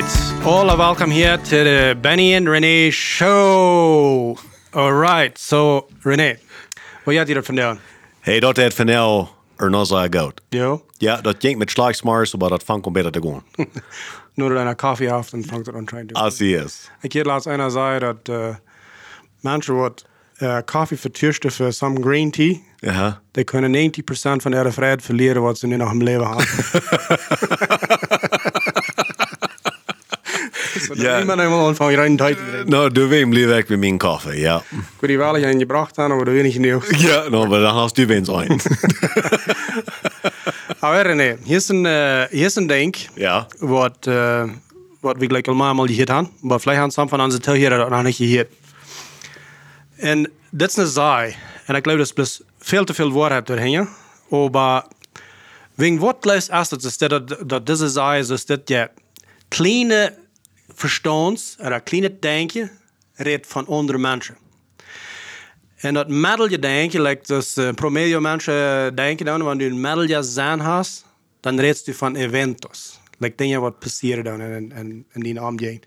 right. Alle welcome here to the Benny and Renee show. All right. So, Renee, wat jij hier vandaan? Hey, dat het van jou er nog zo goed. Ja. Ja, dat ging met slagsmars, maar dat vangt om beter te gaan. Nu dat een koffie af, dan vangt het aan trying to. Als is. Ik heb laatst einer zei dat uh, mensen wat uh, koffie vertuursten voor some green tea, Ja. die kunnen 90% van ihre vrijheid verliezen wat ze nu nog im leven hebben. so, Ja. ja. Niemand helemaal van je rein tijd te drinken. Nou, du wem blijf ik met mijn koffie, ja. Ik weet niet wel, je hebt gebracht hebben, maar dat weet ik niet. Ja, nou, maar dan hast du wens ein. Aber René, hier ist ein, äh, hier ist ein Denk, ja. wat, äh, wat we gleich allemaal mal gehört haben, aber vielleicht haben some von uns het hier dat nog niet gehört. En dit is een zaai, en ik geloof dat plus veel te veel woord doorheen, aber wegen wat leist erst, dat, dat, dat deze zaai is, dat dit ja kleine verstands, oder kleine denken, redt van andere mensen. En dat middelje denken, like dus uh, promedio mensen denken dan, wanneer je een middelje zijn hast, dan redest du van eventos. Like dingen wat passeren dan in, in, in die omgeving.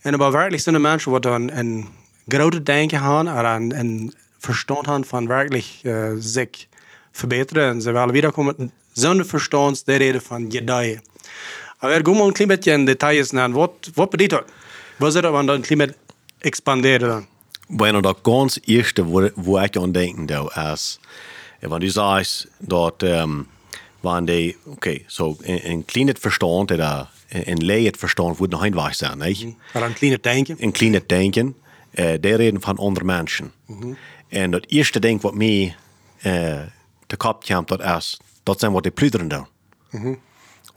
En aber werkelijk zijn mensen wat dan een grote denken hebben, en een, verstand hebben van werkelijk uh, zich verbeteren. En ze willen wiederkomen zonder verstand, die reden van gedeihen. Aber gaan we een klein beetje in details naar. Wat, wat betekent dat? Wat zit er dan een klein beetje expanderen dan? Bueno, dat ganz eerste wo, wo ik aan denken doe, is, want du sagst, dat, um, wanneer die, oké, zo, een, een klein verstand, oder een leed verstand, wordt nog een weg zijn, niet? Maar een kleine denken. een kleine denken, uh, die reden van andere mensen. En dat eerste ding wat mij uh, te kop komt, dat is, dat zijn wat die pluderen doen.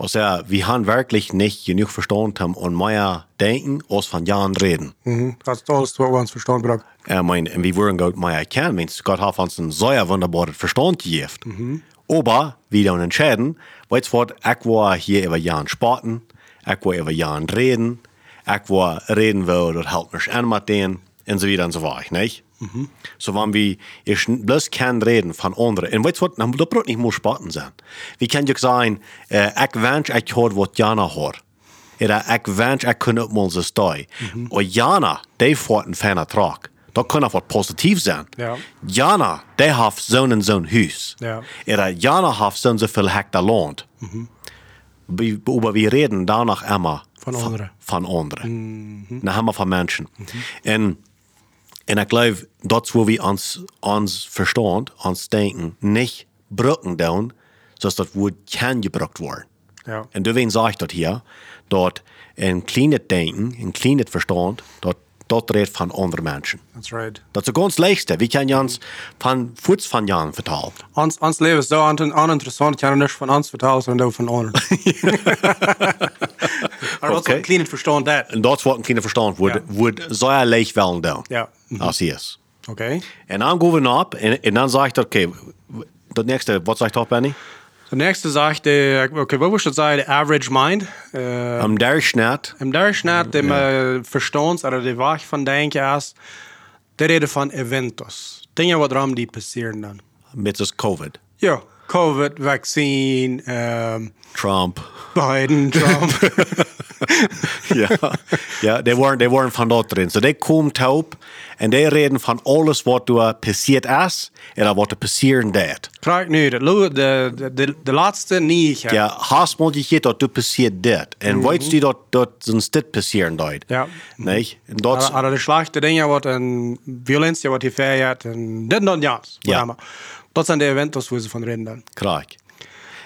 Also, wir haben wirklich nicht genug verstanden haben und mehr denken, als von Jahren reden. Mhm. Dat is alles wat we ons verstand brengen. Ich meine, und wir wollen Gott mehr erkennen, wenn Gott hat uns ein sehr wunderbares Verstand gegeben. Aber wir dann entscheiden, weißt du was, ich war hier über Jahren sporten, ich war über Jahren reden, ich war reden will, das hält mich an mit denen, und so weiter und so weiter, nicht? So, wenn wir ich bloß kann reden von anderen, und weißt du was, dann das braucht nicht sporten sein. Wir können ja sagen, äh, ich wünsche, ich hört, was Jana. Oder ich wünsche, ich könnte mal so stehen. Und Jana, die fährt einen feinen Trag. Das kann auch was positiv sein. Ja. Jana, die hat so und so ein Haus. Ja. Oder Jana hat so so viel Hektar Land. Wir, aber wir reden danach immer Von anderen. Von anderen. Dann haben wir von Menschen. Und, und ich glaube, das, wo wir uns, uns Verstand, uns Denken nicht brücken tun, dass das Wort kann gebrückt werden. Ja. En deswegen sage ich das hier, dort ein kleines Denken, ein kleines Verstand, dort, dort redet von anderen Menschen. That's right. Das ist das ganz Leichte. Wir können uns von Fuß von Jahren vertalen. Ons, ons leven is zo uninteressant. Ik kan niet van ons vertellen, sondern ook van anderen. maar wat Oké. een klein verstand dat. Und das, was ein kleiner Verstand wird, Ja. wird sehr leicht wollen tun. Ja. Als ist. Oké. Und dann gehen wir ab, und, und dann sage ich, okay, das nächste, was sagt doch Benny? De nächste sagt, äh, okay, wat was dat zeggen? De average mind. Äh, Am Durchschnitt, Im Durchschnitt, dem äh, Verstands- oder der Wach von Denken ist, der reden von Eventos. Dinge, ram die passieren dann. mit das Covid, Ja, Covid, Vaccine, ähm, Trump. Biden, Trump. ja, ja die, waren, die waren von dort drin. So, die kommen taub und die reden von alles, was da passiert ist oder was da passieren wird. Krijg nu, de, lo- de, de, de, de laatste negen. Ja, hast mal gekriegt, dass du passiert das. Und weißt du, dass, dass sonst das passieren dort? Ja. Nicht? Und das, Aber, aber de slechte dingen wat een violentie wat je verjaart en dit en dat ja. Ja. Dat zijn de eventos waar ze van reden dan. Klar.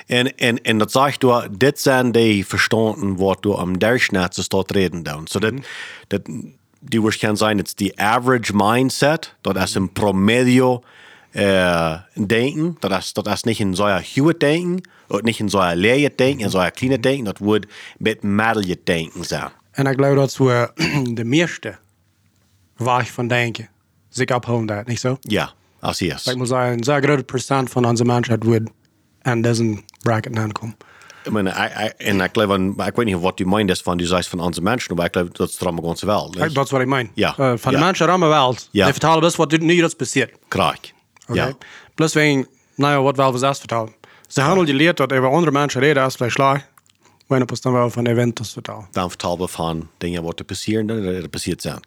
En, en, en dat zegt du, dit zijn die verstanden, wat du am Durchschnitt so dort reden dan. So dat, dat, die was zijn, het is die average mindset, dat is een promedio äh, denken, dat is, dat is niet een zo'n huwe denken, ook niet een zo'n leer denken, een zo'n kleine denken, dat wordt met middelje denken zijn. En ik geloof dat we de meeste waar van denken zich abholen dat, niet zo? Ja, als is. Ik moet zeggen, een zeer grote procent van onze mensheid wordt aan deze bracket aankomen. Ich meine, ich, ich, und ich glaube, ich weiß nicht, was du meinst, wenn du sagst von unseren Menschen, aber ich glaube, das ist darum ganz wel. Dat is wat ik meen. Ja. Uh, van Ja. de mensen rammen wel. Ja. Die vertalen best wat nu dat passiert. Klar. Okay? Ja. Plus wegen, naja, wat wel was das vertalen. Ze handelen geleerd dat over andere mensen reden als bij slag. Wanneer pas dan wel van eventos vertellen. Dan vertellen we van dingen wat er passeren, dat er passiert zijn.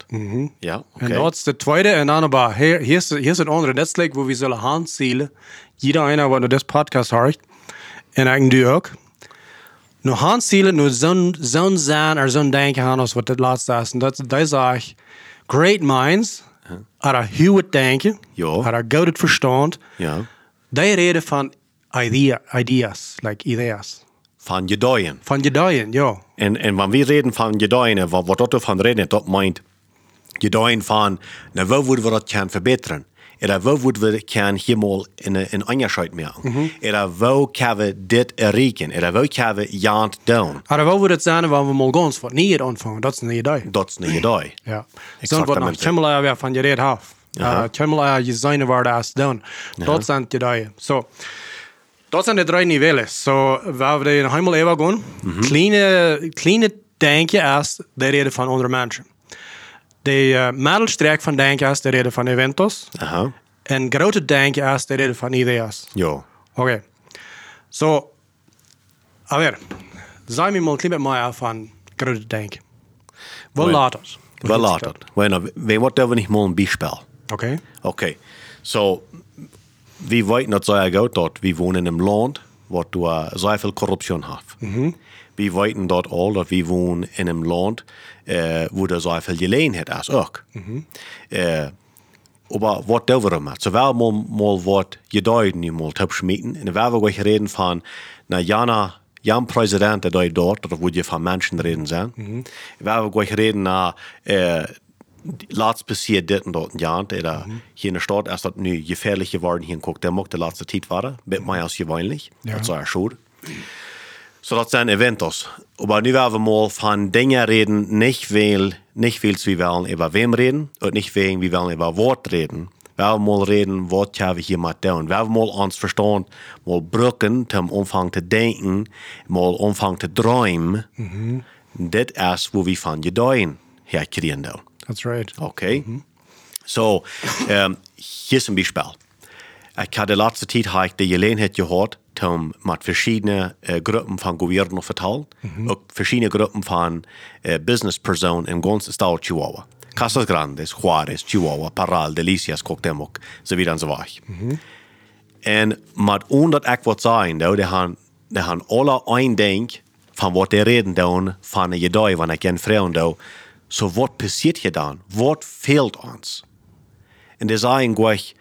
Ja, oké. En dat is de tweede. En dan aber, hier, hier, is, hier is het andere. Dat is like, wo we zullen handzielen. Jeder einer, naar deze podcast hoort. En ik doe ook. Nu handzielen, nu zo'n zo'n zijn, er zo'n denken aan als wat het laatste is. En dat, dat is eigenlijk, great minds, hadden heel het denken, Ja. goed het verstand. Ja. Die reden van idea, ideas, like ideas. Van gedooien. Van gedooien, ja. En, en wanneer we reden van gedooien, wat, wat dat van reden, dat meint gedooien van, nou, waar worden we dat kunnen verbeteren? Eller waar worden we kunnen helemaal in een in onderscheid maken? Eller waar kunnen we dit erreiken? Eller waar kunnen we jant doen? Hadden wel weer het zijn waar we mal gans wat niet ontvangen. Dat is een idee. Dat is een idee. Ja. Zo'n wat nog Exactamente. Kimmel weer van je reed af. Aha. Kimmel je zijn waar dat is doen. Dat zijn het ideeën. Zo. Dat zijn de drie niveaus. Zo, waar we er helemaal even gaan. Kleine, kleine denken is de reden van andere mensen. De uh, middelstreek van denken is de reden van eventos. Aha. En grote denken is de reden van ideeën. Ja. Oké. Zo, a ver, zijn we mal een klein beetje meer van grote denken. Wel Wel- laat het. Wel later. Bueno, we wat hebben we niet mal een bijspel. Oké. Oké, so we weten dat zij goed dat we wonen in een land wat uh, zoveel corruptie heeft. We weten dat al dat we wonen in een land uh, waar er zoveel gelegenheid is ook. Uh, aber wat doen we ermee? So mal, mal wat gedeuten nu mal opschmieden en we hebben we reden van na jana Jan president dat je dort, dat wordt je van mensen reden zijn. We hebben we reden na uh, laatst passiert dit en dat ja, der hier in der Stadt ist das nu gefährlich geworden hier in Cook, der mag der letzte Zeit war, bit mehr als gewöhnlich, Ja. das war schon. So das sind Eventos. Aber nu werden wir mal von Dingen reden, nicht weil, nicht weil wir wollen über wem reden, und nicht wegen wir wollen über Wort reden. Wir werden mal reden, was wir hier mal tun. Wir werden mal uns verstehen, mal brücken, zum Umfang zu denken, mal Umfang zu träumen. Das ist, wo wir von Gedeihen herkriegen. That's right. Okay. So, ähm, hier ist ein Beispiel. Ich habe die letzte Zeit habe ich die Gelegenheit gehabt, um mit verschiedenen äh, Gruppen von Gouverneur vertellen, auch verschiedene Gruppen von äh, Businesspersonen im ganzen Staat Chihuahua. Casas Grandes, Juarez, Chihuahua, Parral, Delicias, Coctemoc, so weiter und so weiter. En met omdat ik wat zeggen, nou, die gaan, die gaan alle een denk van wat die reden doen van je dag, wanneer ik een vrouw So wat passiert je dan? Wat fehlt ons? En die sagen gleich,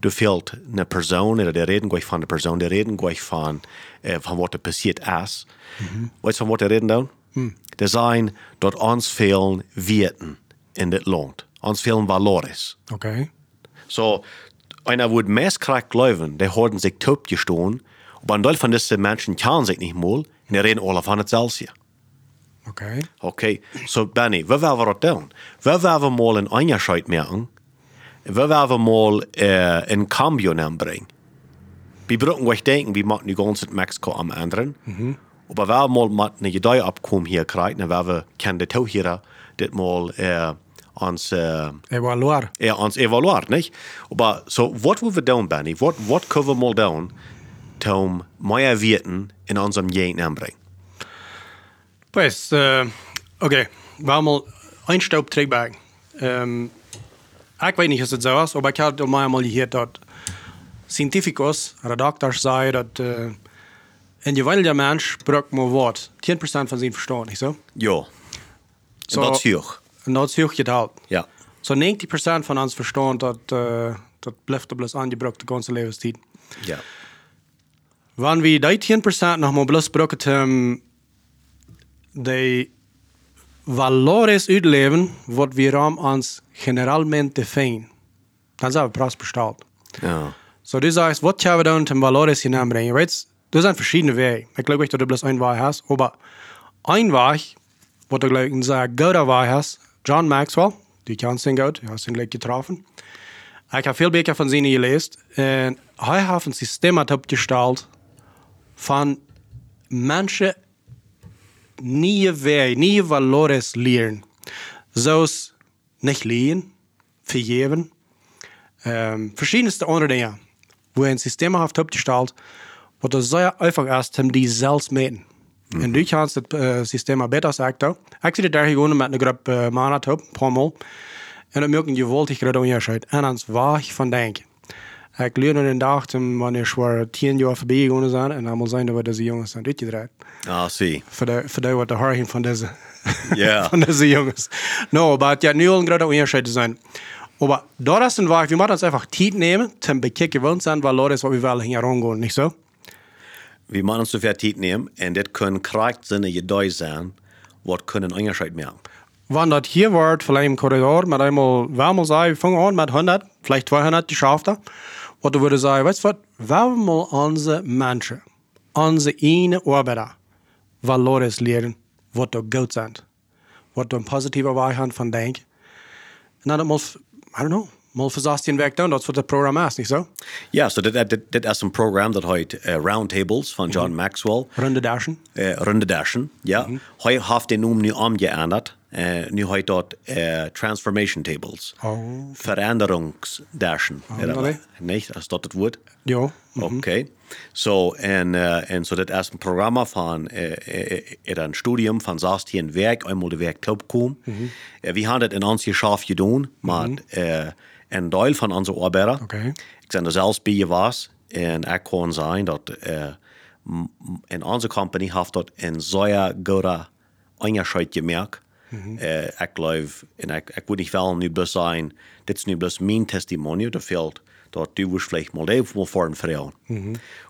du fehlt eine Person, oder die reden gleich von der Person, die reden gleich von, äh, von was passiert ist. Weißt du, von was die reden dann? Die sagen, dass uns fehlen Werten in das Land. Uns fehlen Valores. Oké. So, einer würde meestkrank glauben, die haben sich top gestohlen, aber ein Teil von diesen Menschen kann sich nicht mal, und die reden alle von hetzelfde. Oké. Okay, so Benny, wir das tun? Wie wollen wir mal einen Unterschied machen? Wie wollen wir mal äh, ein Cambio anbringen? Wir brauchen euch denken, wir machen die ganze Zeit Mexiko am anderen. Aber wenn wir mal mit einer Idee abkommen hier kriegen, werden wir können die Tauchierer das mal äh, uns, äh, Evaluar. ja, uns evaluieren, nicht? Aber so, was wollen wir tun, Benny? Was, können wir mal tun, um mehr Werten in unserem Gegend anbringen? Pues, uh. We mal een stap terug bij. Um, ik weet niet of het zo is, maar ik had al eenmaal gehoord dat scientificus, de dokters zeiden dat uh, een gewone mens gebruikt maar wat. 10% van zijn verstand, niet zo? Ja. En dat is hoog. Dat is heel gehaald. Ja. Zo 90% van ons verstand, dat, uh, dat blijft bloos aangebruikt de ganze levenstijd. Ja. Wanneer we die 10% nog maar bloos gebruikt hebben, de valores uitleven, wat we ram ons generalmente fijn. Dan zijn we pras besteld. Ja. So du sagst, was können wir da unter Valores hineinbringen? Weißt, das sind verschiedene Wege. Ich glaube nicht, dass du bloß ein Weg hast, aber ein Weg, was du gleich ein sehr guter Weg hast, John Maxwell, die kennst du gut, du hast ihn gleich getroffen. Ich habe viel Bücher von seinen gelesen und er hat ein System aufgestellt von Menschen nieuwe Wege, nieuwe Valores lernen. Zoals nicht liegen, vergeben, ähm, verschiedenste andere Dinge, wo ein System hat aufgestellt, wo das sehr einfach ist, um die selbst meten. In Duitsland is het uh, systeem beter sagt. Ik zit daar gewoon met een groep uh, maanden op, paar maal. En dan merk je geweldig groot onderscheid. En dan is waar van denken. Ik leerde in de dag, wanneer ik weer tien jaar voorbij gegaan zijn. En dan moet zijn dat deze jongens zijn uitgedraaid. Ah, zie. Voor de, voor de wat de haar van deze, Ja. van deze jongens. No, maar ja, nu al een groot onderscheid te zijn. Aber da ist ein Weg, wir müssen uns einfach Zeit nehmen, zum bekicken wollen sein, weil Leute was wir wollen, hier rangehen, nicht so? Wir machen uns so viel Zeit nehmen und das können Charaktersinne gedei sein, was können Unterschied machen. Wenn das hier wird, vielleicht im Korridor, mit einmal, wenn man sagen, wir fangen an mit 100, vielleicht 200 Geschäfte, was du würdest sagen, weißt du was, wir mal unsere Menschen, unsere eine Arbeiter, weil Leute es lernen, was da gut sind, was da ein positiver Weg haben von Denken, und dann mal, I don't know, mal versagt den Weg down, das wird das Programm ist, nicht so? Ja, so das, ist ein Programm, das heute äh, Roundtables von John Maxwell, Runde Dashen. äh, Runde Dashen, ja. Heute hat den Namen nu umgeändert. Äh, nu heute dort äh, Transformation Tables. Oh. Veränderungsdashen. nee. Nicht? Ist das das Wort? Ja. Okay. So, en, en so dat is een programma van uh, uh, een studium van 16 werk, eenmaal de werk opkomen. Mm uh, we hebben het in ons geschaf gedaan, maar uh, een deel van onze arbeiders, Oké. ik ben er zelfs bij was, en ik kon zijn dat uh, m- m- in onze company heeft dat een zeer goede gemerkt. Uh, ik geloof, en ik, ik wil niet wel nu plus zijn, dit is nu plus mijn testimonial, dat fehlt dat du wirst vielleicht mal leben mal vor Frauen.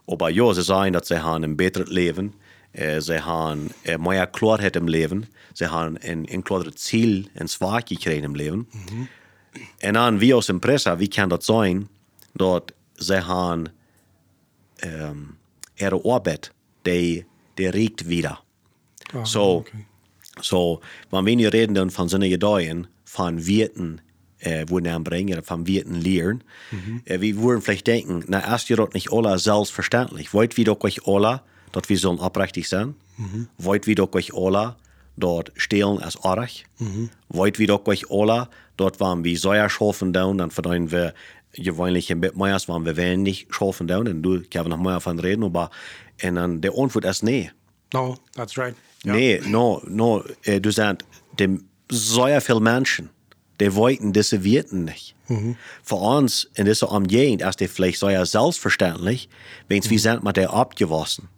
Aber ja, sie sagen, dass sie haben ein besseres Leben, äh, sie haben äh, mehr Klarheit im Leben, sie haben ein, ein klares Ziel, ein Zweig gekriegt im Leben. Und dann, wir als Impressa, wie kann das sein, dass sie haben ähm, ihre Arbeit, die, die riecht wieder. Ah, so, okay. So, wenn wir nicht reden dann von einer Ideen, von Werten, äh, wo bringen, von Werten lernen, äh, wir würden vielleicht denken, na, erst ihr doch nicht alle selbstverständlich. Wollt wir doch euch alle, dass wir sollen abrechtig sein? Wollt wir doch euch alle, dort stehlen als Arch? Wollt wir doch euch alle, dort waren wir Säuer schaffen down, dann verdienen wir gewöhnlich mehr, als wenn wir wollen nicht schaffen down, und du kannst noch mehr davon reden, aber, und dann der Antwort ist nee. No, that's right. Ja. Nee, no, no, äh, du sagst, dem sehr viele Menschen, die wollten diese Werten nicht. Für uns in dieser Umgehung ist das vielleicht sehr selbstverständlich, wenn wir sind mit der abgewaschen.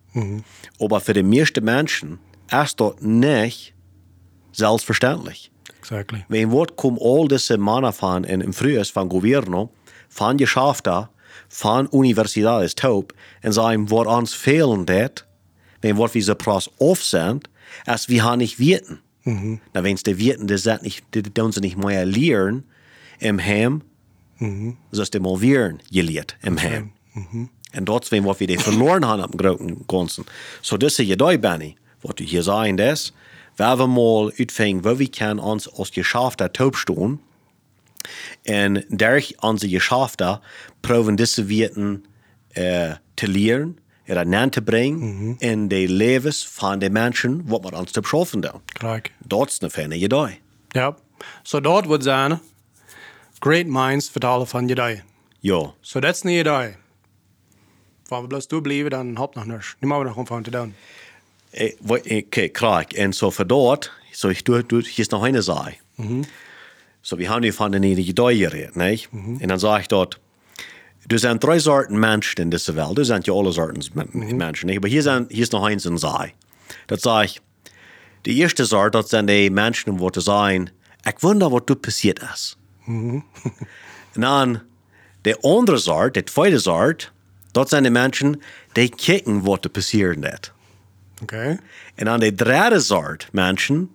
Aber für die meisten Menschen ist das nicht selbstverständlich. Exactly. Wenn wat kom all diese Männer von in, im Frühjahr von Governo, von Geschäften, von Universitäten taub und sagen, was uns fehlen det, wenn wir so pras auf sind, als wir haben nicht Wirten. Mhm. Na, wenn es die Wirten, die sind nicht, die tun sie nicht mehr lernen im Heim, mhm. so ist die mal Wirten gelehrt im Heim. Und dort, wenn wat wir die verloren haben am großen Ganzen. So, das ist ja da, Benny, was du hier sagen, das, wenn wir mal uitvinden, wo wir können uns als Geschäfte taub stehen, und durch unsere Geschäfte proben diese Werten äh, zu lernen, oder näher zu bringen in die Lebens von den Menschen, was wir uns zu schaffen da. Correct. Das ist eine feine Idee. Ja. So dort wird sein, great minds vertalen van je dag. Ja, So that's eine Idee. Wenn wir bloß du bleiben, dann hab noch nichts. Nicht mal noch anfangen zu tun. Okay, klar. Und so für dort, so ich du, du, hier ist noch eine Sache. So wir haben hier von den Idee geredet, nicht? Und dann sage ich dort, du sind drei Sorten Menschen in dieser Welt. Du sind ja alle Sorten Men- Menschen, nicht? Aber hier, sind, hier ist noch eins und Sache. Das sage ich, die erste Sorte, das sind die Menschen, die sagen, ich wundere, was du passiert ist. Und dann, der andere Sorte, die zweite Sorte, das sind die Menschen, die kicken, was da passiert ist. Okay. En aan de derde soort mensen,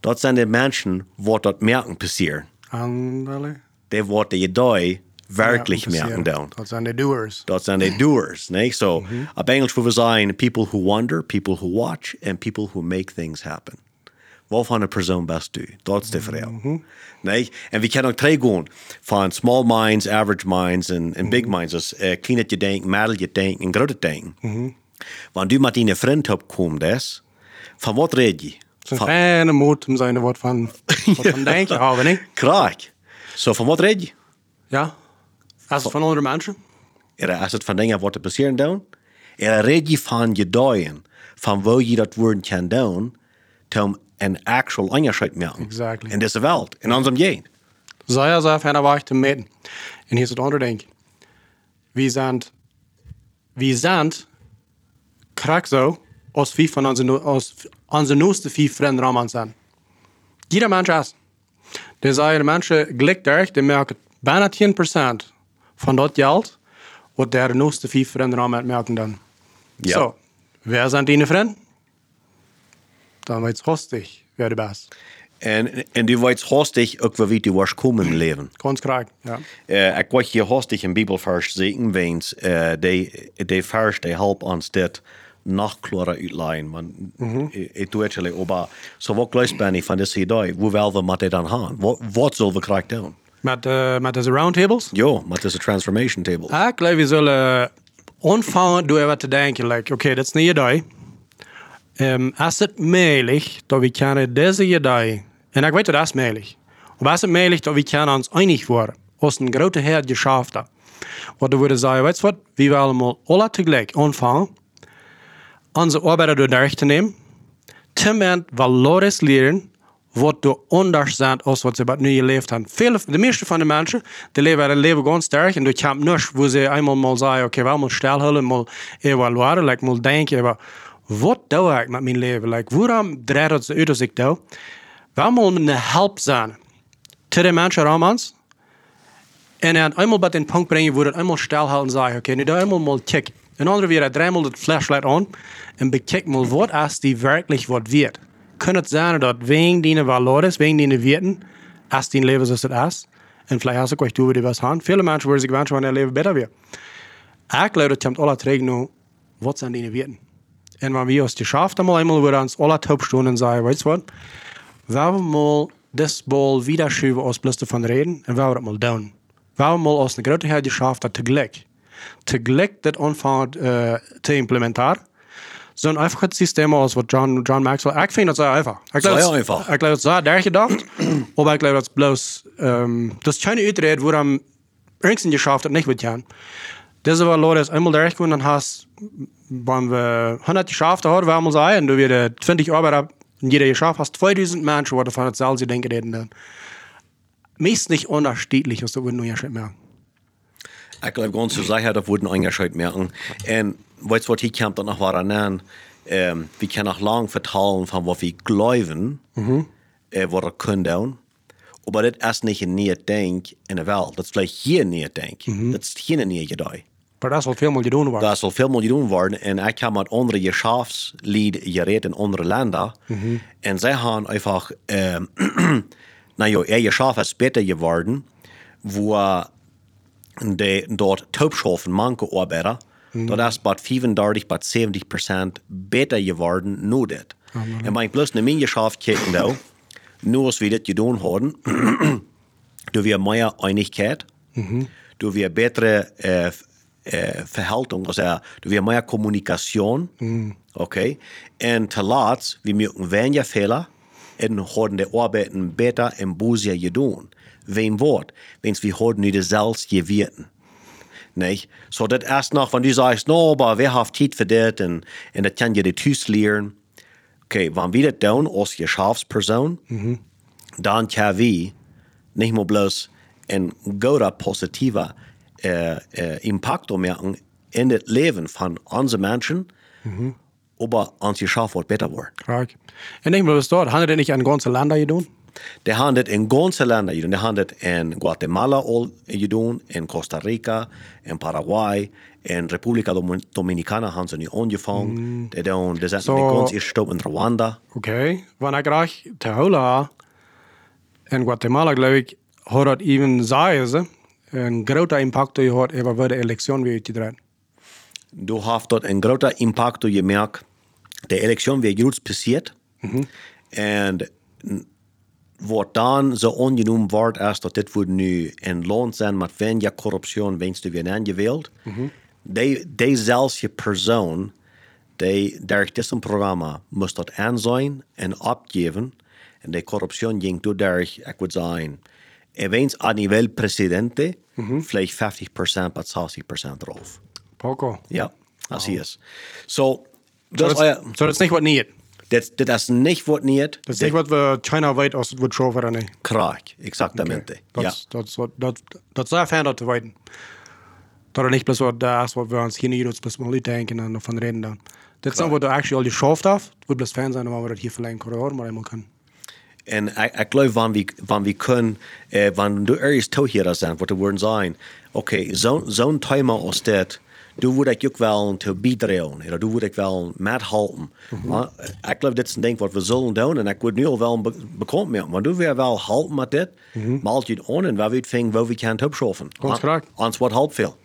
dat zijn de mensen wat dat merken passieren. Andale. Die wat de idee werkelijk Ja, merken doen. Dat zijn de doers. Dat zijn de doers. Nee? So, op Engels we zijn people who wonder, people who watch, and people who make things happen. Waarvan een persoon best doet. Dat is de verhaal. Nee? En we kunnen ook teruggaan van small minds, average minds en, big minds. Dus uh, klein je denken, middel je denken en grote denken. Wanneer du met een vriend opkomt, van wat red je? Een fijne moed om zijn wat van, wat van denken houden, niet? Kraak. So, van wat red je? Ja. Als het van andere mensen. Er is het van dingen wat er passeren doen. Er redt je van gedooien, van waar je dat woord kan doen, om een actual onderscheid maken. Exactly. In deze wereld, in unserem Gehen. Sei sehr feiner war ich zu meten. Und hier ist das andere Ding. Wir sind, wir sind, krank so, als vier von unseren, als vier Freunde Rahmen sind. Jeder Mensch ist. Der sei de Menschen glick durch, die merken bijna 10% von dat Geld, was der neueste vier Freunde Rahmen merken dann. Ja. So, wer sind deine Freunde? Dann wird's hostig, wer du bist. En, en du hastig ook wel wie du was komen leven. Ganz krank, ja. Uh, ik wil je hastig een Bibelvers zeggen, wens uh, die, die vers die helpt ons dit nog klarer uitleggen. Want ik, ik doe het jullie, maar zo wat gleich ben ik van deze idee, hoe wel we met dit dan gaan? Wat, wat zullen we krijgen doen? Met, uh, met deze roundtables? Ja, met deze transformation table. Ik geloof we zullen anfangen door even te denken, like, oké, dat is een idee. Um, is het mogelijk dat we kunnen deze idee, en ik weet dat is mogelijk, maar is het mogelijk dat we kunnen ons einig worden als een grote Heer geschaffen hat? Wat we zeggen, weet je wat, we willen allemaal alle tegelijk aanvangen, onze arbeid door de recht te nemen, te men valores leren, wat de anders zijn als wat ze nu geleefd hebben. Veel, de meeste van de mensen, die leven een leven ganz sterk en die hebben niks, waar ze eenmaal mal zeggen, oké, okay, we moeten stilhouden, mal evalueren, like, mal denken wat doe ik met mijn leven? Like, waarom draait het zo uit als ik doe? We moeten een help zijn. Te de mensen om ons. En dan eenmaal bij den punt brengen, waar het eenmaal stilhouden en zeggen, oké, okay, nu doe eenmaal mal check. En dan weer dreimal het flashlight aan en bekijk mal, wat is die werkelijk wat wird. Kan het zijn dat wegen die valores, wegen die werten, als die leven zoals het is. En vielleicht als ik euch doe, die was gaan. Viele mensen worden zich wensen wanneer leven beter weer. Ik geloof dat je het alle terug nu, wat zijn die werten. En wanneer we ons geschafft haben, einmal über uns alle Taubstunden sagen, weißt du was? Wenn wir mal das Ball wieder schieben aus bloß davon reden, und wenn wir das mal tun. Wenn wir mal aus einer großen Herr geschafft haben, tegelijk. Tegelijk das anfangen äh, zu implementieren. So ein einfaches System aus, was John, John Maxwell, ich finde das sehr einfach. Ich glaube, Sehr das- einfach. Ich glaube, das ist sehr durchgedacht, aber ich glaube, das ist bloß, ähm, das ist keine Utred, wo am irgendein geschafft hat, nicht mit Jan. Das war Leute, das einmal durchgekommen, dann hast, wenn wir 100 geschafft haben, wir mal sagen, du wieder 20 Arbeiter, und jeder geschafft hast 2000 Menschen, die davon das selbst denken, reden dann. Meist nicht unterschiedlich, was du nur ja schon merken. Ik geloof ganz zu sicher, dat worden eingeschaltet merken. En weet je wat, hier komt nog wat aan. Um, we kunnen nog lang vertellen van wat we geloven, äh, wat er kunnen doen. Maar dat is niet een nieuw denk in de wereld. Dat is vielleicht hier een nieuw denk. Dat is geen nieuw idee. Maar dat is wat veel meer gedaan worden. Dat zal veel meer doen worden. En ik heb met andere geschäftslieden geredet in andere Länder. En zij gaan einfach, ähm, nou ja, ihr Geschäft ist besser geworden, wo de dort taubschaffen, manche Arbeiter, dat is bij 35, bij 70 procent beter geworden, nu dit. En mijn plus naar mijn Geschäft kijken nou, nu als we dit gedaan hadden, du wir mehr Einigkeit, du wir bessere äh, äh, Verhaltung, also du wir mehr Kommunikation, okay? Und zuletzt, wir mögen weniger Fehler und haben die Arbeiten besser im Busia getan. Wen Wort, wenn wir haben nicht selbst gewirten. Nicht? So, das erst noch, wenn du sagst, no, aber wer hat Zeit für das und, und das kann je die Tüß lernen. Okay, wenn wir das tun als Geschäftsperson, dann kan vi nicht nur bloß ein guter, positiver äh, äh, Impact merken in das Leben von unseren Menschen, aber unser Geschäft wird besser werden. Kijk. En ik wil het dort, hadden dit niet aan ganze Länder gedaan? Det har det in ganska länder gedaan. Det har det in Guatemala all gedaan, in Costa Rica, in Paraguay, in Republika Dom- Dominicana haben sie nu angefangen. Det är det är Så- ganz erst in Rwanda. Oké. Wanneer ik graag te houden in Guatemala, geloof ik, had dat even zeggen ze, een grote impact gehad over waar de election weer uitgedraaid. Du hast dort einen großen Impact gemerkt. Die Elektion wird gut passiert. Und was dann so angenommen wird, ist, dass das wird nu ein Land sein mit weniger Korruption, wenn du wieder angewählt. Die, die selbst Person, die durch diesem Programm muss dort ansehen und abgeben. Und die Korruption ging dadurch, ich würde sagen, eventuell a nivel presidente, vielleicht 50% bis 60% drauf. Poco. Ja. als hier ist. So, So das, das, euer, so das ist nicht was nicht. das, das ist nicht was nicht. Das ist nicht was wir China weit aus wird schauen oder nicht. Krak, exaktamente. Ja. Das, das, das, das, das ist sehr fern zu weiten. Dat er niet plus wat dat is wat we ons hier niet plus maar niet denken en van reden dan. Dat is dan wat er actually al die schoof af. Het wordt plus fijn zijn waar we dat hier verlengen corridor maar eenmaal kunnen. En ik, ik geloof, wanneer we, wanneer we kunnen, eh, wanneer du ergens toeheren zijn, wat de woorden zijn, oké, zo'n zo'n du wil ik ook wel te bijdragen, of du wil ik wel methelpen. Maar ik geloof, dit is een ding wat we zullen doen, en ik word nu al wel be bekend mee, want du wil wel helpen met dit, maar altijd on, en waar we het vinden, waar we kunnen opschaffen. Ganz correct. Ons wat helpt veel.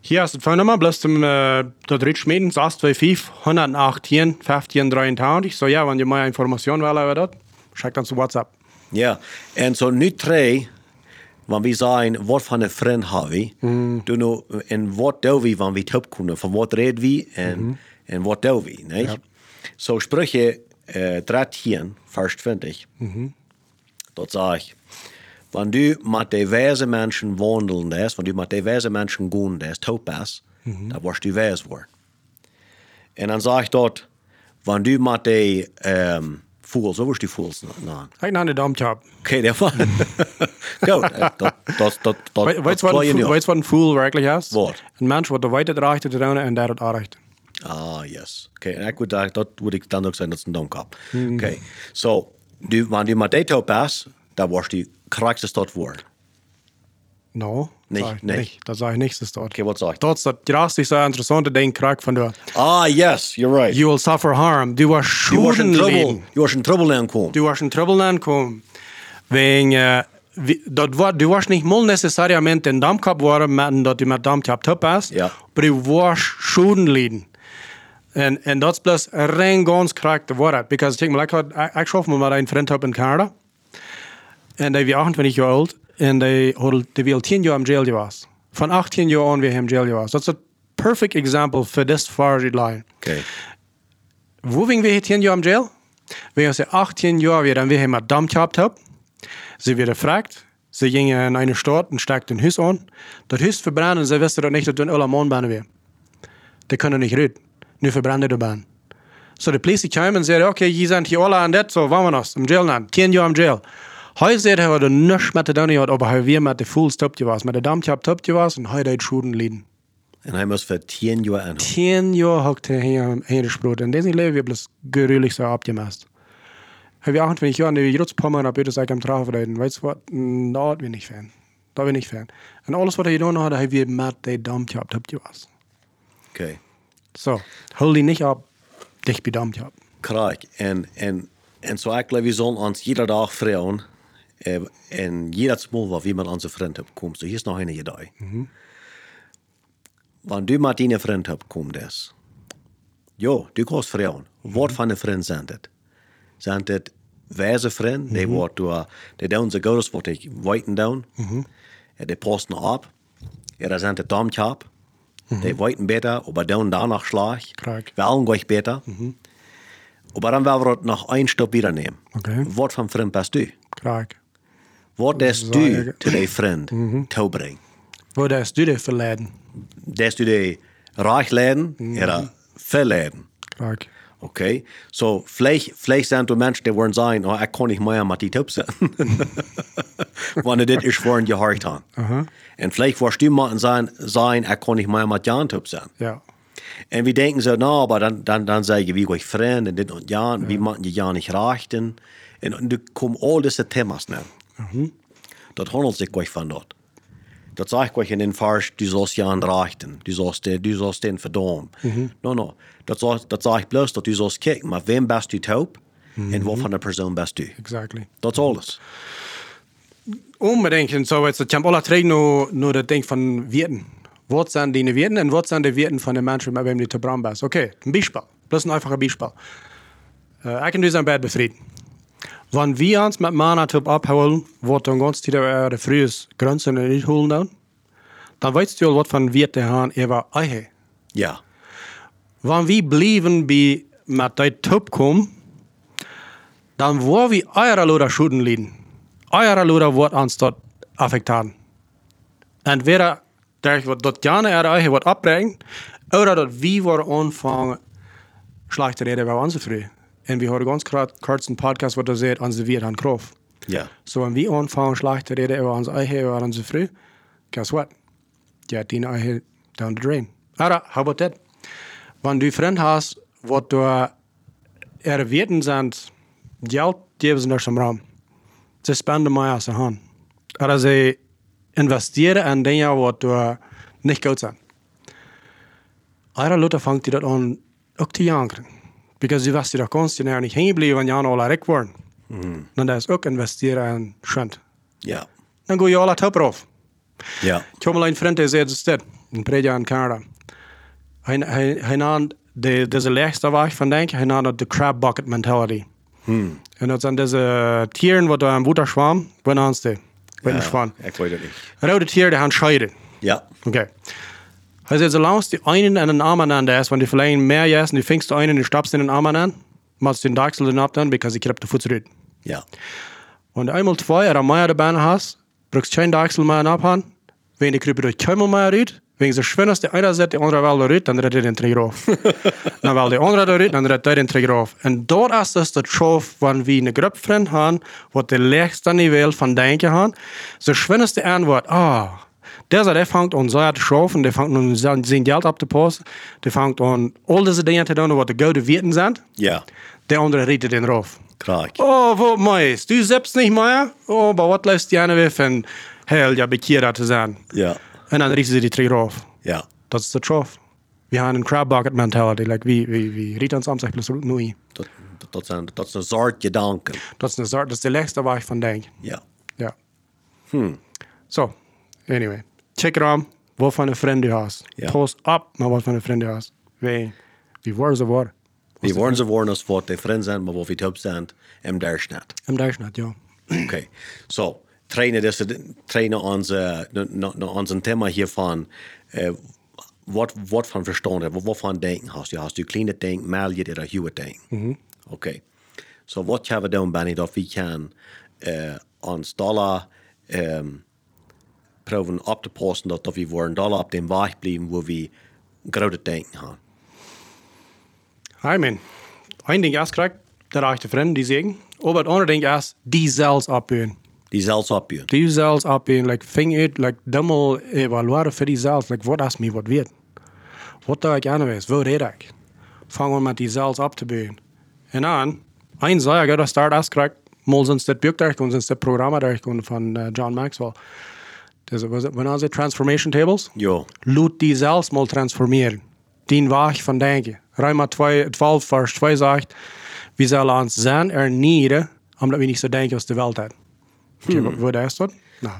Hier ist das Phone bloß zum äh, der Drittschmieden 625 118 15 23. So ja, wenn ihr mehr Informationen wollt über das, schickt zu WhatsApp. Ja, en zo nu twee, want we zijn, wat van een vriend hebben we, du nu, en wat doen we, wanneer we het opkomen, van wat reden we en, en wat doen we, nee? Ja. Zo sprüche äh, 13, vers 20, dat zeg wanneer du met diverse mensen wandelen des, wanneer du met diverse mensen gaan des, topas, dan word je wijs worden. En dan zeg ik dat, wanneer du met de um, voels, zo wordt die voels nou. Ich nenne den Job. Okay, der war. Gut, äh, das, das, das, das, Weißt du, das was klar ein ich Fool- weißt du, was ein Fool wirklich ist? Was? Ein Mensch, der weiter reicht zu tun und der das erreicht. Ah, yes. Okay, en ik would, dat, dat would ik dan ook zeggen, dat is een domkap. Okay, so, du, wanneer du met dit oppas, dan wordt die krijgste dat woord. No, Nicht, sag ich nicht. nicht. Das sage ich nicht, das dort. Okay, wat zeg ik? Dort ist das drastisch sehr interessante Ding, Krack von der. Ah, yes, you're right. You will suffer harm. Du wirst Du was in Schulden trouble. leden. Du was in trouble aankomen. Du wirst in Trouble ankommen. Wegen, äh, wie- dat war, du wirst nicht mal necessariamente in Damm gehabt worden, mit, dass du mit Damm gehabt hast, Ja. aber du wirst Schulden leden. En, en dat is plus rein ganz korrekt Wort. Because ik mal, ik, had, ik, ik schaf me met een vriend op in Canada. En die was 28 jaar oud. Die, had, die was 10 jaar in jail geweest. Van 18 jaar aan weer in jail geweest. Dat is een perfect example voor dit varige line. Okay. Wo wegen wir 10 Jahre im Jail? Wenn sie 18 Jahre wir dann wir mit Damm gehabt haben, sie wieder fragt, sie gingen in eine Stadt und steckten ein Haus an. Das Haus verbrennen, sie wissen doch nicht, dass das alle Mannbahnen wäre. Die können nicht reden. Nu verbrennen die Bahn. So die Polizei kam und sagte, okay, hier sind hier alle an das, so wollen wir das, im Jail dann, 10 Jahre im Jail. Heute er, er nichts mit Donny hat, aber er wir mit der Full Stop gewesen, mit der gehabt top gewesen und heute hat Schuden liegen. En hij moest voor tien jaar aan. 10 jaar hockt er hier hingesprochen. Und diesen Leben wird bloß gerühlich so abgemacht. Habe ich 28 Jahre, die jetzt paar Mal bitte sag am Traf reden. Weißt du was? Da bin ich Fan. Da bin ich Fan. Und alles, was er getan hat, habe ich mit der gehabt, habt ihr was. Okay. So, hol die nicht ab, dich bedammt gehabt. Krijg. En, en, en zo ik geloof, we zullen ons jeder dag vragen. Eh, En jeder Mal, wat we met onze vriend hebben, komt. So, hier is nog een idee. Wanneer du die komt des. Jo, du kannst vragen. Wat van een vriend zijn dit? Zijn dit wijze vriend? Die wordt door, die doen ze goeds wat ik weten doen. En die passen op. Ja, zijn het domkap. Die weten beter, aber doen danach slag. Kijk. Wir allen gleich besser. Aber dann werden wir das noch ein Stopp wieder nehmen. Okay. Für ein Freund bist du? Kijk. Lässt Sag du ich- zu deinem Freund toebringen? Wo ist du dir verladen? Lässt du die reich laden oder verladen? Kijk. Okay, so vielleicht, vielleicht sind du Menschen, die wollen sagen, oh, ich kann nicht mehr mit die Top sein. Wenn das ist vorhin gehört haben. Und vielleicht wirst du mal sein, sagen, ich kann nicht mehr mit Jan Top sein. Ja. En we denken zo, nou, maar dan, dan, dan zeg je, wie gooi vriend en dit en ja, en wie moeten je ja niet rechten. En er komen al deze thema's naar. Dat handelt zich gleich van dat. Dat zeg ik gleich in den Vers, du sollst ja an rechten, du sollst, den- du sollst den verdammen. No, no, dat zeg, dat zeg ik bloos dat du sollst kijken, maar wem best du taub en wat van de persoon best du. Exactly. Dat is alles. Unbedingt. Und so, jetzt, ich habe alle drei nur, nur das Ding von Wirten. Was sind die Wirten und was sind die Wirten von den Menschen, mit wem du zu Bram bist? Okay, ein Beispiel. Bloß ein einfacher Beispiel. Äh, ich kann dir sein Bett befrieden. Wenn wir uns mit Mana Typ abholen, wird dann ganz wieder der frühes Grenzen nicht holen dann, dann weißt du, was von Wirten haben, er war Eihe. Ja, Wenn wir blieben bei mit der Typ kommen, dann wo wir eure Luder Schuden liegen. Eure Luder wird uns dort affektieren. Entweder dat wat dat gerne er eigen wat opbrengt, oder dat wie worden aanvangen slechte reden bij onze vrij. En we horen ganz kort, kurz een podcast wat er zegt, onze weer aan krof. Ja. So, wenn wir anfangen, schlecht zu reden über uns eigen, über unsere Frau, guess what? Die hat die eigen down the drain. Aber, how about that? Wenn du Freund hast, wo du erwähnt sind, Geld geben sie nicht im Raum. Sie spenden mehr aus der Hand. Oder sie investieren in Dinge, wo du nicht gut sind. Andere Leute fangen die das an, auch zu jagen. Because ganz genau nicht hängen bleiben, wenn Jan alle recht worden. Dan dat is ook investeren in schund. Ja. Dan ga je alle top erop. Ja. Ik heb een vriend die zei het een predja in Canada. Hij, hij, hij nam de, deze laagste weg van denk hij nam de crab bucket mentality. En dat zijn deze tieren wat aan water zwam, wanneer. Wanneer zwam. Ik weet het niet. Rode tieren die gaan scheiden. Ja. Oké. Hij zei, zolang die einen en een arm is, want die verlegen meer jas en die vingst de einen en die stapst in een arm aan, maakt den Dachsel den ab dann, because ich krieg den Fuß zurück. Ja. Und einmal zwei oder mehr dabei hast, brauchst kein Dachsel mehr abhauen. Wenn die Krippe durch Kümmel mehr rüht, wenn sie schön ist, der eine sagt, der andere will da rüht, dann redet er den Träger auf. dann will der andere da rüht, dann redet er den Träger auf. Und dort ist es der Schof, wenn wir eine Gruppe Freunde haben, wo der lächste Niveau von Denken haben, so schön ist der Antwort, ah, der sagt, der fängt an so zu schaffen, der fängt an sein sein Geld abzupassen, der fängt an all diese Dinge zu tun, was die gute Werten sind, Ja. der andere redet den rauf. Krak. Oh, wat moois. Du selbst nicht mehr? Oh, aber was die eine weg von hell, ja, bekehrt zu sein? Ja. Und dann richten sie die Träger auf. Ja. Das ist der Trof. Wir haben eine Crab Bucket Mentality, like wie, wie, wie riet uns am sich bloß neu. Dat, dat, dat, zijn, dat is een soort gedanken. Das ist eine Sorte, das ist der letzte, was ich von denke. Ja. Ja. Hm. So, anyway. Check it out, wat voor een vriend hast. Ja. Post op, maar wat voor een vriend du hast. Wie, wie worden ze worden? Vi waren så worden oss for at de friends zijn, maar wat vi top zijn, em daar snart. Im Deutschland, ja. Okay. So, trainen desse, trainen onze, onze thema hiervan. Uh, wat, wat van verstand heb, wat van denken hast du? Hast du kleine denken, mal je dat huwe denken? Okay. So, wat gaan we doen, Benny, dat we kan uh, ons dollar um, proberen op te passen, dat, dat we worden dollar op de weg blijven, waar we grote denken hebben. I mean, ein Ding erst kriegt, der reichte Freund, die sagen. Aber das andere Ding erst, die selbst abhören. Die zelfs opbouwen. Die selbst abhören, like, fing uit, like, dummel evalueren für die selbst, like, wat is mir wat wird? Wat da ich gerne weiß, wo red ich? Fangen wir mit die selbst abzubauen. Und dann, ein Säger, der das Start erst kriegt, mal sind es das Buch durchgekommen, sind es das Programm durchgekommen von uh, John Maxwell. Das, was, wenn er Transformation Tables? Ja. Laat die zelfs mal transformeren. Die Weg van denken. Roma 2, 12, vers 2 sagt, wir sollen uns zijn ernieren, omdat we niet zo denken als de Welt hat. Okay, wat Wat is dat? Nou,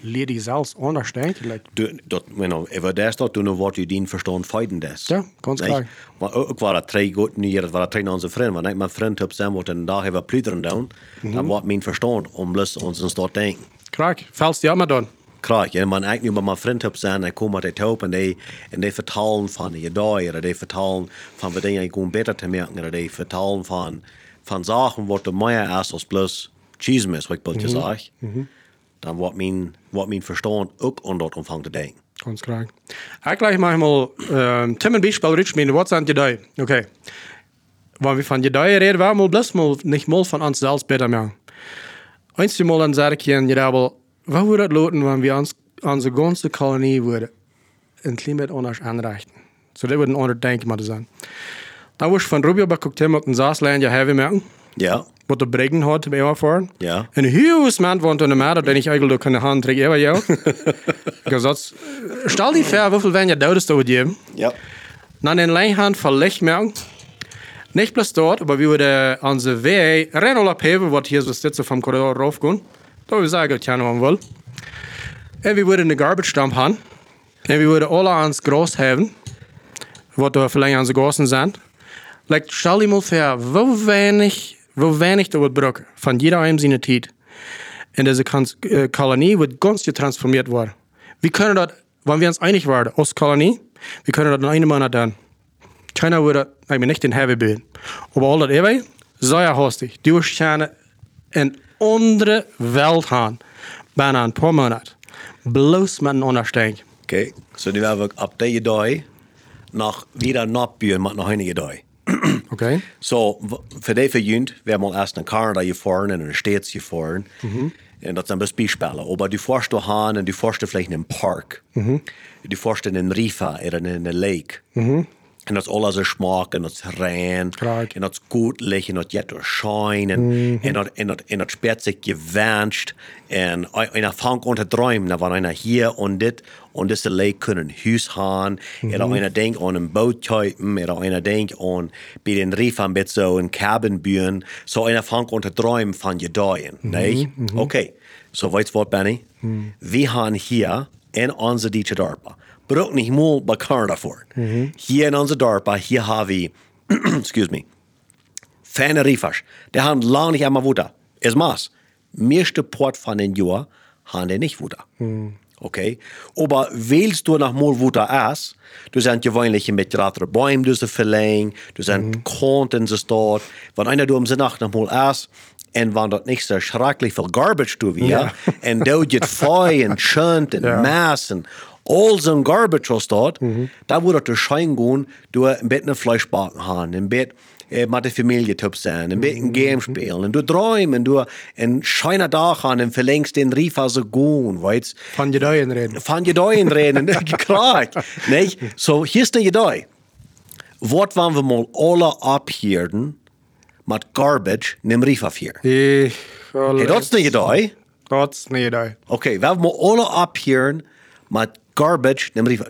leer die zelfs anders denken. Like, Du, dat, men, over daar staat toen wordt je dien verstand feiten des. Ja, ganz klar. Maar ook waren dat twee goed niet, dat waren twee onze vrienden. Want ik mijn vriend heb zijn wat een dag hebben pluteren doen, dan wordt mijn verstand om plus ons een stad denken. krak, fällst die immer dann. Klar, ja, man eigenlijk nu met mijn vriend heb zijn, hij komt uit hoop en die, en die vertalen van je of die vertalen van wat dingen gewoon beter te merken, die vertalen van, van zaken wat er meer is als plus chismis, wat ik wil je zeggen. Dan wordt mijn, wordt mijn verstand ook onder dat omvang te denken. Ganz klar. Ich gleich manchmal, ähm, Tim Beispiel rich mir, was sind die da? Okay. Wenn wir von die reden, war mal bloß mal nicht mal von uns selbst besser mehr. Eins mal dann sage ich ihnen, ja, aber was würde das lauten, wenn wir uns, unsere ganze Kolonie würde ein Klima anders anrichten? So, das würde ein anderer Denken mal sein. Da wo ich von Rubio beguckt habe, und Saasland ja heavy merken, Ja, wat de breken had bij jou voor. Ja. En huis man woont in de maat, dat ik eigenlijk kan hand trekken over jou. Gezats, stel die ver, hoeveel wen je doodest over die? ja. Dan in Leinhand verlegt merken. Nicht bloß dort, aber wir würden unsere Wege rennen abheben, was hier so Stütze vom Korridor raufgehen. Da wir sagen, ich kann will. Und wir würden eine Garbage Dump haben. Und wir würden alle ans Groß haben, was da vielleicht unsere Großen sind. Like, mal vor, wo wenig, wo wenig da wird brauchen, von jeder einem seine Zeit. Und diese Kolonie wird ganz transformiert worden. Wir können das, wenn wir uns einig waren, Ostkolonie, wir können das in einem Monat dann. China würde, ich meine, nicht den Heavy bilden. Aber all das ewig, sehr hastig. Du wirst gerne in andere Welt haben, bijna ein paar Monate. Bloß mit einem Unterstehen. Okay, so nu hebben we op deze dag nog weer napburen met nog enige dag. Okay. So, für die verjünt, wir haben erst in Kanada gefahren und in den States gefahren. Und das sind ein Beispiele. Aber du fährst da hin und du fährst vielleicht in einen Park. Du fährst in einen River oder in einen Lake. Und das alles so Schmack und das rein. Und das gut licht und das jet durch Schein. Und, und, das- und, das- und das spät sich gewünscht. Und einer an zu träumen. Da war einer hier und dit. Und das Lake können Haus haben. Oder einer denkt an ein Boot kaufen. Oder einer denkt an bei den ein bisschen so ein Cabin bauen. So einer fängt an zu träumen von Gedeihen. Nicht? Okay. So, weißt du was, Benny? Wir haben hier in unserer Deutsche DARPA, braucht nicht mal bei Kanada vor. Hier in unserer DARPA, hier haben wir, excuse me, fijne riefers. Die haben lang nicht einmal Wutter. Ist maß. Meeste Port von den Jahr haben die nicht Wutter. Okay? Aber wählst du nach mal Wutter aus, du sind gewöhnlich mit größeren Bäumen, du sie verlegen, du sind Konten sie dort. Wenn einer du um die Nacht noch mal aus, und wenn dort nicht so schrecklich viel Garbage du wie, Ja. und du geht Feu und Schönt und Ja. Mass und all so ein Garbage was dort, da würde der Schein gehen, du ein bisschen Fleisch backen haben, ein bisschen äh, mit der Familie top sein, ein bisschen Game spielen, und du träumen, du ein schöner Tag haben und verlängst den Rief also gehen, weißt Van Gedeien reden. Van Gedeien reden, klar, nicht? So, hier ist der Gedei. Wat waren wir mal alle abhierden mit Garbage in dem Rief hier? Ich. Hey, das ist der Gedei. Dat is niet idee. Okay, we hebben alle abheren met garbage in de brief.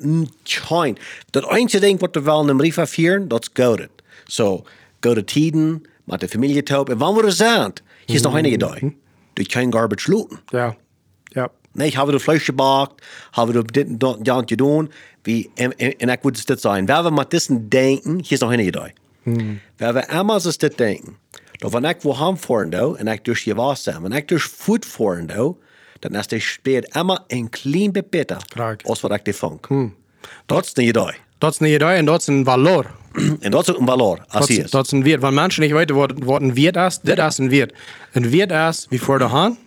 Schein. Dat einzige ding wat we wel in de brief afheren, dat is gouden. So, gouden tiden, met de familie top. En wanneer we zijn, hier is nog enige dag. Du kein garbage looten. Ja. Ja. Nee, hebben we de vlees gebakt, hebben we dit en dat en dat gedaan. Wie, en, en, en ik moet dit zijn. We hebben met dissen denken, hier is nog enige dag. We hebben eenmaal als dit denken. Dat wanneer ik wil gaan doe, en ik dus je was wanneer ik dus voet voeren doe, dan is de speed eenmaal een klein die vang. Dat is een idee. Dat is een idee en een valor. En een valor, als Dat hij is, is. dat is een weert. Want mensen niet weten wat, wat een weert is. Dit is een weert. Een weert is, wie voor de hand.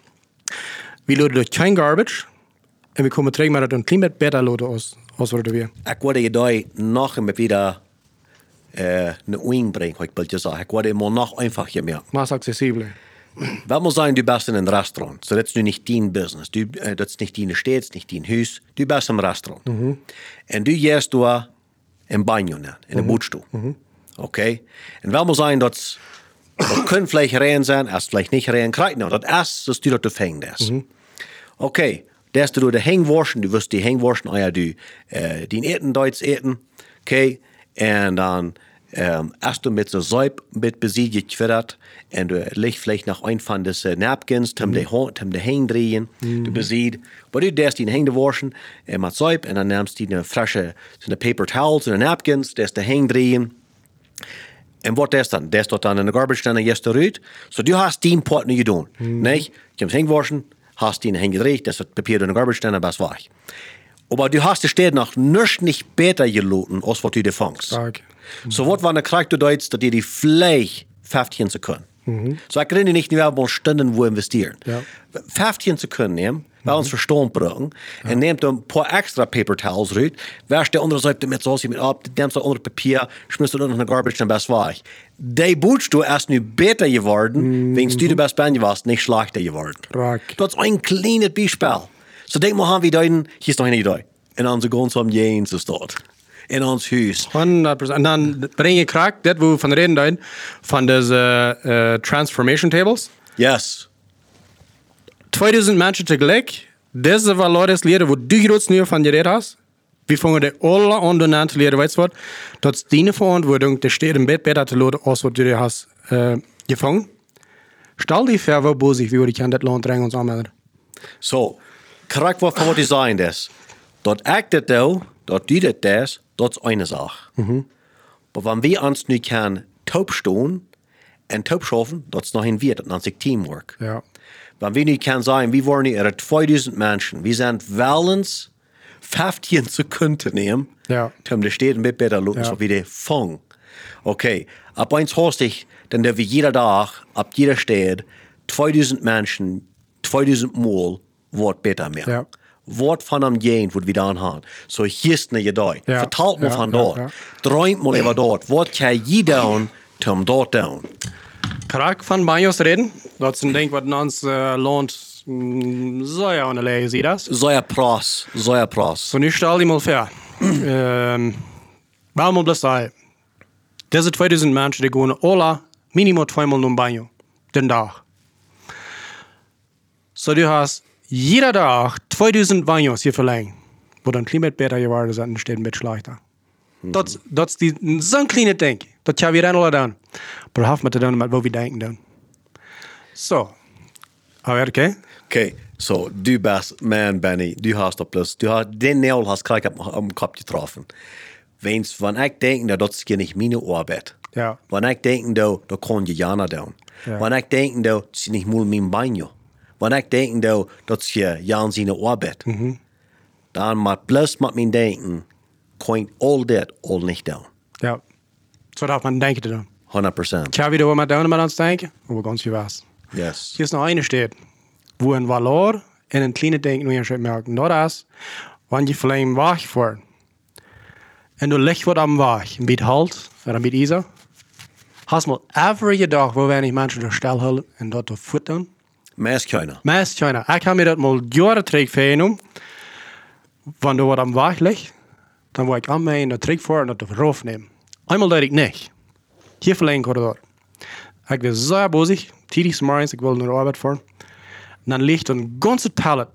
We loten door geen garbage. En we komen terug met het een klein beetje beter loten als, als wat we weer. Ik wil je idee nog een beetje weer uh, een oing brengen, wat ik wil je zeggen. Ik Wenn wir sagen, du bist in einem Restaurant, so das ist nicht dein Business, du, äh, das ist nicht deine Stadt, nicht dein Haus, du bist im Restaurant. Und du gehst da im Banjo, in der Bootstuhl. Okay? Und wenn wir sagen, das, das können vielleicht rein sein, erst vielleicht nicht rein, kriegt noch, das erst, das du dort fängt das. Okay, da hast du die Hängwurschen, du wirst die Hängwurschen, oh ja, du, äh, die Eten, Deutsch eten, okay, und dann, erst du mit so Säub mit besiegt gewittert, und du legst vielleicht noch ein von diesen Napkins, zum die, Ho- zum die Häng drehen, du besiegt, aber du darfst die Hänge waschen, äh, mit Säub, und dann nimmst du eine frische, so eine Paper Towels und Napkins, darfst die Häng drehen, en wat is dan? Dat staat dan in de garbage dan en je eruit. So du hast die Pot niet gedaan. Nee, je hebt heen waschen, hast die heen gedreht, das Papier in de garbage dan en was weg. Aber du hast die Städte noch nicht besser geloten, als was du dir fängst. Stark. So der Krieg du Deutsch, dass dir die Fleisch 15 zu können. So ich rede nicht mehr mal Stunden wo investieren. Ja. 15 zu können nehmen, weil uns Verstand brauchen, und nehmt ein paar extra Paper Towels raus, wäschst der andere Seite mit so mit ab, nimmst das andere Papier, schmierst du in den Garbage, dann bist weich. Die butst du erst nu besser geworden, wenn du der best ben warst, nicht schlechter geworden. Raak. Dat is een kleine Beispiel. So denk maar aan wie deiden, hier is nog een idee. En onze grond om jeen is dat. In ons huis. 100%. En dan breng je kraak, dit wo we van reden zijn, van deze uh, transformation tables. Yes. 2000 mensen tegelijk. Deze valores leren, wo du grootst nu van geredet hast. Wir fangen die alle an zu lernen, weißt du was? Das ist deine Verantwortung, das steht im Bett besser zu lernen, als was du dir hast äh, gefangen. Stell dich vor, wo bosig, wie wir die das Land drängen uns anmelden. So, correct wat voor wat is. Dat ik dat doe, dat du dat des, dat is eine Sache. Maar wenn wir uns nu kan taubstehen en taubschaffen, dat is nog een weer, dat nennt sich Teamwork. Ja. Wenn wir nu kan sagen, wir waren er 2000 Menschen, wir sind wellens 15 Sekunden nehmen, Ja. um de steden mit besser lukken, Ja. so wie de Fong. Okay, ab eins hast ich, dann der wir jeder Tag, ab jeder Stadt, 2000 Menschen, 2000 Mal, wird besser mehr. Ja. Wort von am Jen, wo wir dann haben. So hier ist eine Gedei. Ja. Vertalt mal Ja, von ja, dort. ja. Träumt mal über dort. Was kann je down, zum dort down. Krak van Banjos reden. Dat is een ding wat ons uh, loont mm, zo ja aan de lege, zie je dat? So ja Pros, so ja Pros. So nu stel die mal fair. ähm, waarom op de saai? Deze 2000 mensen die gaan alle minimaal tweemaal naar een banjo. Den dag. So du hast jeder Tag 2000 banjos hier verlängert. Wo dann Klimat besser geworden dann steht ein bisschen schlechter. Dat, dat is die, zo'n kleine ding. Dat kan we dan al doen. Maar half met dan met wat we denken dan. Zo. Alweer, oké? Okay, so du bist man, Benny. Du hast da plus, du hast den Nägel hast gleich am, am Kopf getroffen. Wenn's, wenn ich denke, da das ist nicht meine Arbeit. Ja. Wenn ich denke, da, da kann ich Jana down. Ja. Wenn ich denke, da, das ist nicht mal mein Banjo. Wenn ich denke, da, das ist ja Jan seine Arbeit. Dann mit bloß mit mein Denken, kann all that all nicht down. Ja. Zo darf man denken dan. 100%. Kan we er met doen met ons denken? Hoe we ganz was. Yes. Hier ist noch eine steht, wo ein Valor in ein kleines Ding nur schon merken. Nur das, wenn die Flamme wach vor. Und du licht wird am wach, ein bisschen halt, oder ein bisschen Isa. Hast mal every Tag, wo wenn ich Menschen der Stelle halten und dort auf futtern. Meist keiner. Meist keiner. Ich habe mir das mal Jahre Trick vernommen. Wenn du was am wach liegt, dann war ich an mir in der Trick vor und das raufnehmen. Einmal deed ik nicht. Hier verlegen Korridor. Ik was sehr bosig, tidig morgens, ik wilde naar de arbeid voor. En dan ligt een ganze pallet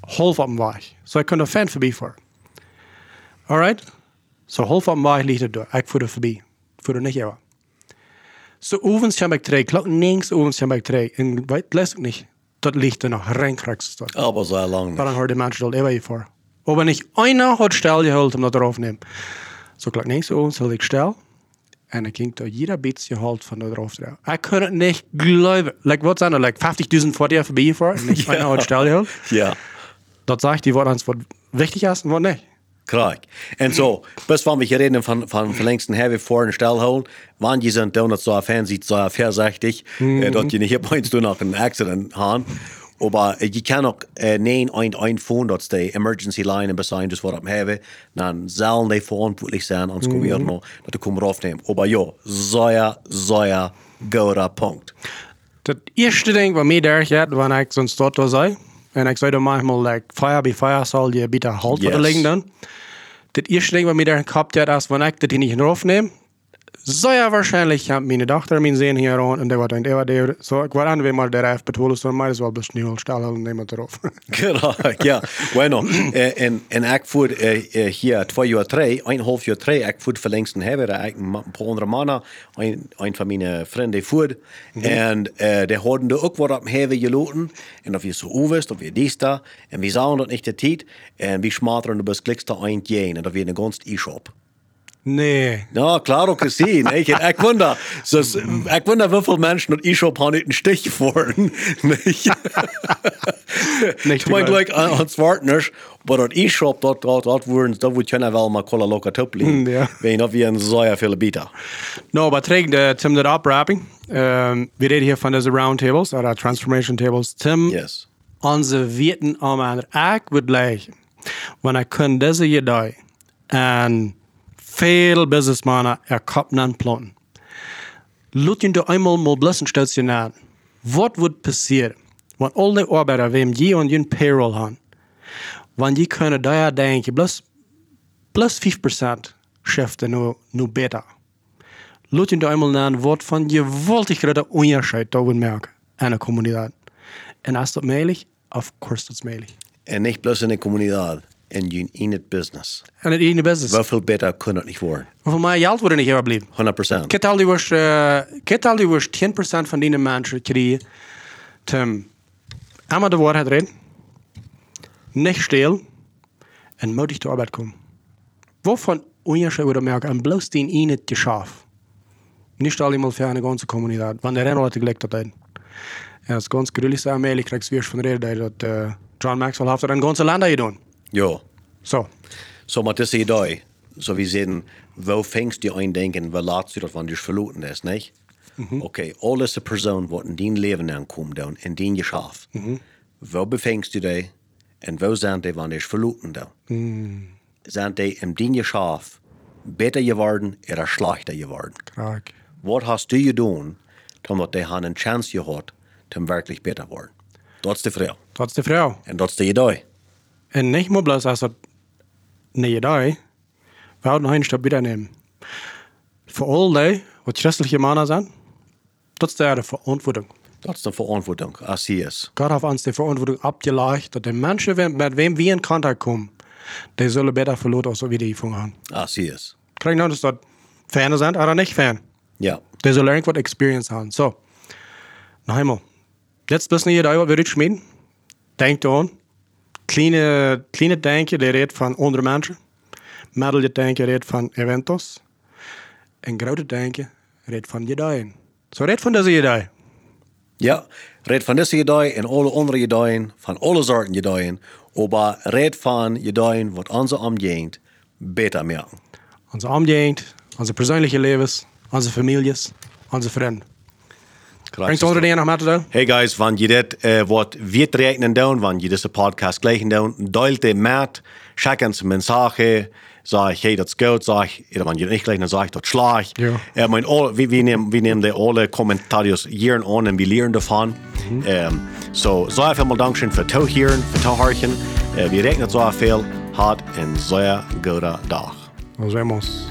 half op dem Weg. So ik kon er fan voorbij voor. Alright? So half op dem Weg ligt het door. Ik voer er voorbij. Voer er niet over. So ovens heb ik twee, klok links ovens heb ik twee. En weet les ik niet. Dat ligt er nog renkrijks. Aber so lang. Dan hoort de mensen dat even voor. Aber nicht einer hat Stell geholt, um das draufzunehmen. So klok links ovens had ik Stell. En ik ging da jeder Bits geholt von da drauf. drauf. Ich konnte nicht glauben. Like, was sind da? Like 50.000 vor dir vorbeigefahren? Und nicht einer hat Stell geholt. Ja. Das sagt die, was uns was wichtig ist und was nicht. Klar. En zo, best wann wir reden von, von verlängsten Heavy vor und Stell holen, wann die sind da so ein Fernsehen, so ein versachtig, äh, dort die nicht hier meinst du noch ein Accident haben. Aber äh, je kann auch äh, nein ein ein Phone, dort die Emergency Line und besagen, das war am Heavy, dann sollen die verantwortlich sein, ans Gouvernement, dass die kommen aufnehmen. Aber ja, so ja, so ja, guter Punkt. Das erste Ding, was mir der hat, wenn ich sonst dort da sei, und ich sage manchmal, like, Feuer bei Feuer soll dir bitte halt Yes. liegen dann. Das erste Ding, was mir der gehabt hat, ist, wenn ich das nicht draufnehme, so ja wahrscheinlich, ich habe meine Tochter, mein Sehen hier an, und der war der war der, so, ich war an, wenn mal der F betonen, so, meines well bis schnell stellen und nehmen drauf. Genau, ja. Bueno, voer äh, äh, hier jaar terug, einhalb jaar terug, ik voer verlängsten hebben, ik een paar andere mannen, een, een van mijn vrienden voer. En äh, die hadden er ook wat op hebben geloten. En dat we zo overst, dat we dies da. En we zagen dat niet de tijd. En we smateren de bus klikste eind jeen. En dat we een ganze e-shop. Nee. Ja, klar, ook gezien. Ik, ik wonder, so, ik wonder hoeveel mensen dat haben niet een stich voor. Nicht überall. like, aan aan partners, maar dat e-shop, dat, dat, dat, worden, dat wordt je wel maar kolla loka tuppelen. Mm, ja. Weet je, wie een zeer veel bieten. No, aber trägt der Tim das abwrapping. Ähm, wir reden hier von diesen Roundtables oder Transformation Tables. Tim, Yes. onze weten allemaal ik would leggen. Want ik kan deze idee en veel businessmannen er plannen. Laat je er eenmaal mal blissen stationeren. Wat wordt passeren? Want al die arbeiders, wem je en je payroll hebben, want die kunnen daar denken, plus, plus 5% schiften nu, nu beter. Laat je er eenmaal naar wat van je geweldig grote onderscheid daar wil merken in een communiteit. En als dat mogelijk, of course is mogelijk. En niet plus in de communiteit, en je in het business. En het ene business. Hoeveel beter kan het niet worden? Voor mij geld wordt er niet overblijven. 100%. Kijk al die worst, uh, kijk al die worst 10% van die mensen krijgen. Tim, einmal de waarheid reden. Niet stil. En moedig zur Arbeit kommen. Wovon Unterschied würde merken, an bloß den ihnen geschafft. Nicht allemal für eine ganze Kommunität. Wenn der Renner gelegt hat, dann. Ja, das ist ganz grüllig, so allmählich kriegst du von der Rede, dass uh, John Maxwell hat ein ganzes Land getan. Ja. So. So met deze idee, so wie zeggen, wo fängst du an denken, wo laatst du dat, wann du verloren ist, nicht? Okay, alles eine Person, die in dein Leben ankommt, dann, in dein Geschäft. Wo befängst du dich En wo zijn die wanneer ze verloten dan? Zijn die im dien schaf beter geworden oder schlechter geworden? Krak. Wat hast du gedaan, omdat die han een chance gehad, om wirklich beter worden? Dat is de vraag. Dat is de vrouw. En dat is de idee. En nicht nur bloß als das nee da, wir haben einen Stab wieder nehmen. Für all die, was christliche Männer sind, das ist der Verantwortung. Dat is de verantwoording, als hij is. Gott hat uns die Verantwortung abgelegt, dass die Menschen, mit wem wir in Kontakt kommen, die sollen besser verloren, so wie die von haben. Als hij is. Kriegen noch, dass das Fan sind oder nicht Fan. Ja. Die sollen irgendwas Experience haben. So, noch einmal. Jetzt nicht da, was wir schmieden. Denk daran. Kleine, kleine Denken, die redet von anderen Menschen. Mittelje Denken redet von Eventos. En grote Denken redet von Jedeien. So redet von dieser Jedei. Ja, red van deze ideeën en alle andere ideeën, van alle soorten ideeën, maar red van ideeën wat onze omgeeft beter maken. Onze Umgegend, onze persoonlijke levens, onze families, onze vrienden. Bringt onder die nog te doen? Hey guys, wanneer je dit uh, wat weet rekenen doen, wanneer je deze podcast gleichen doen, deel het met, check eens mensage, zeg hey, is goed, zeg, oder wanneer je niet gleich, dan zeg dat slag. Ja. Uh, mijn, all, we, we, nemen, we nemen de alle commentarios hier aan en we leren daarvan. Um, so, sehr viel Dankeschön für Tohieren, für Toharchen. Uh, wir rekenen so viel, hat en sehr guter Dag. Nos vemos.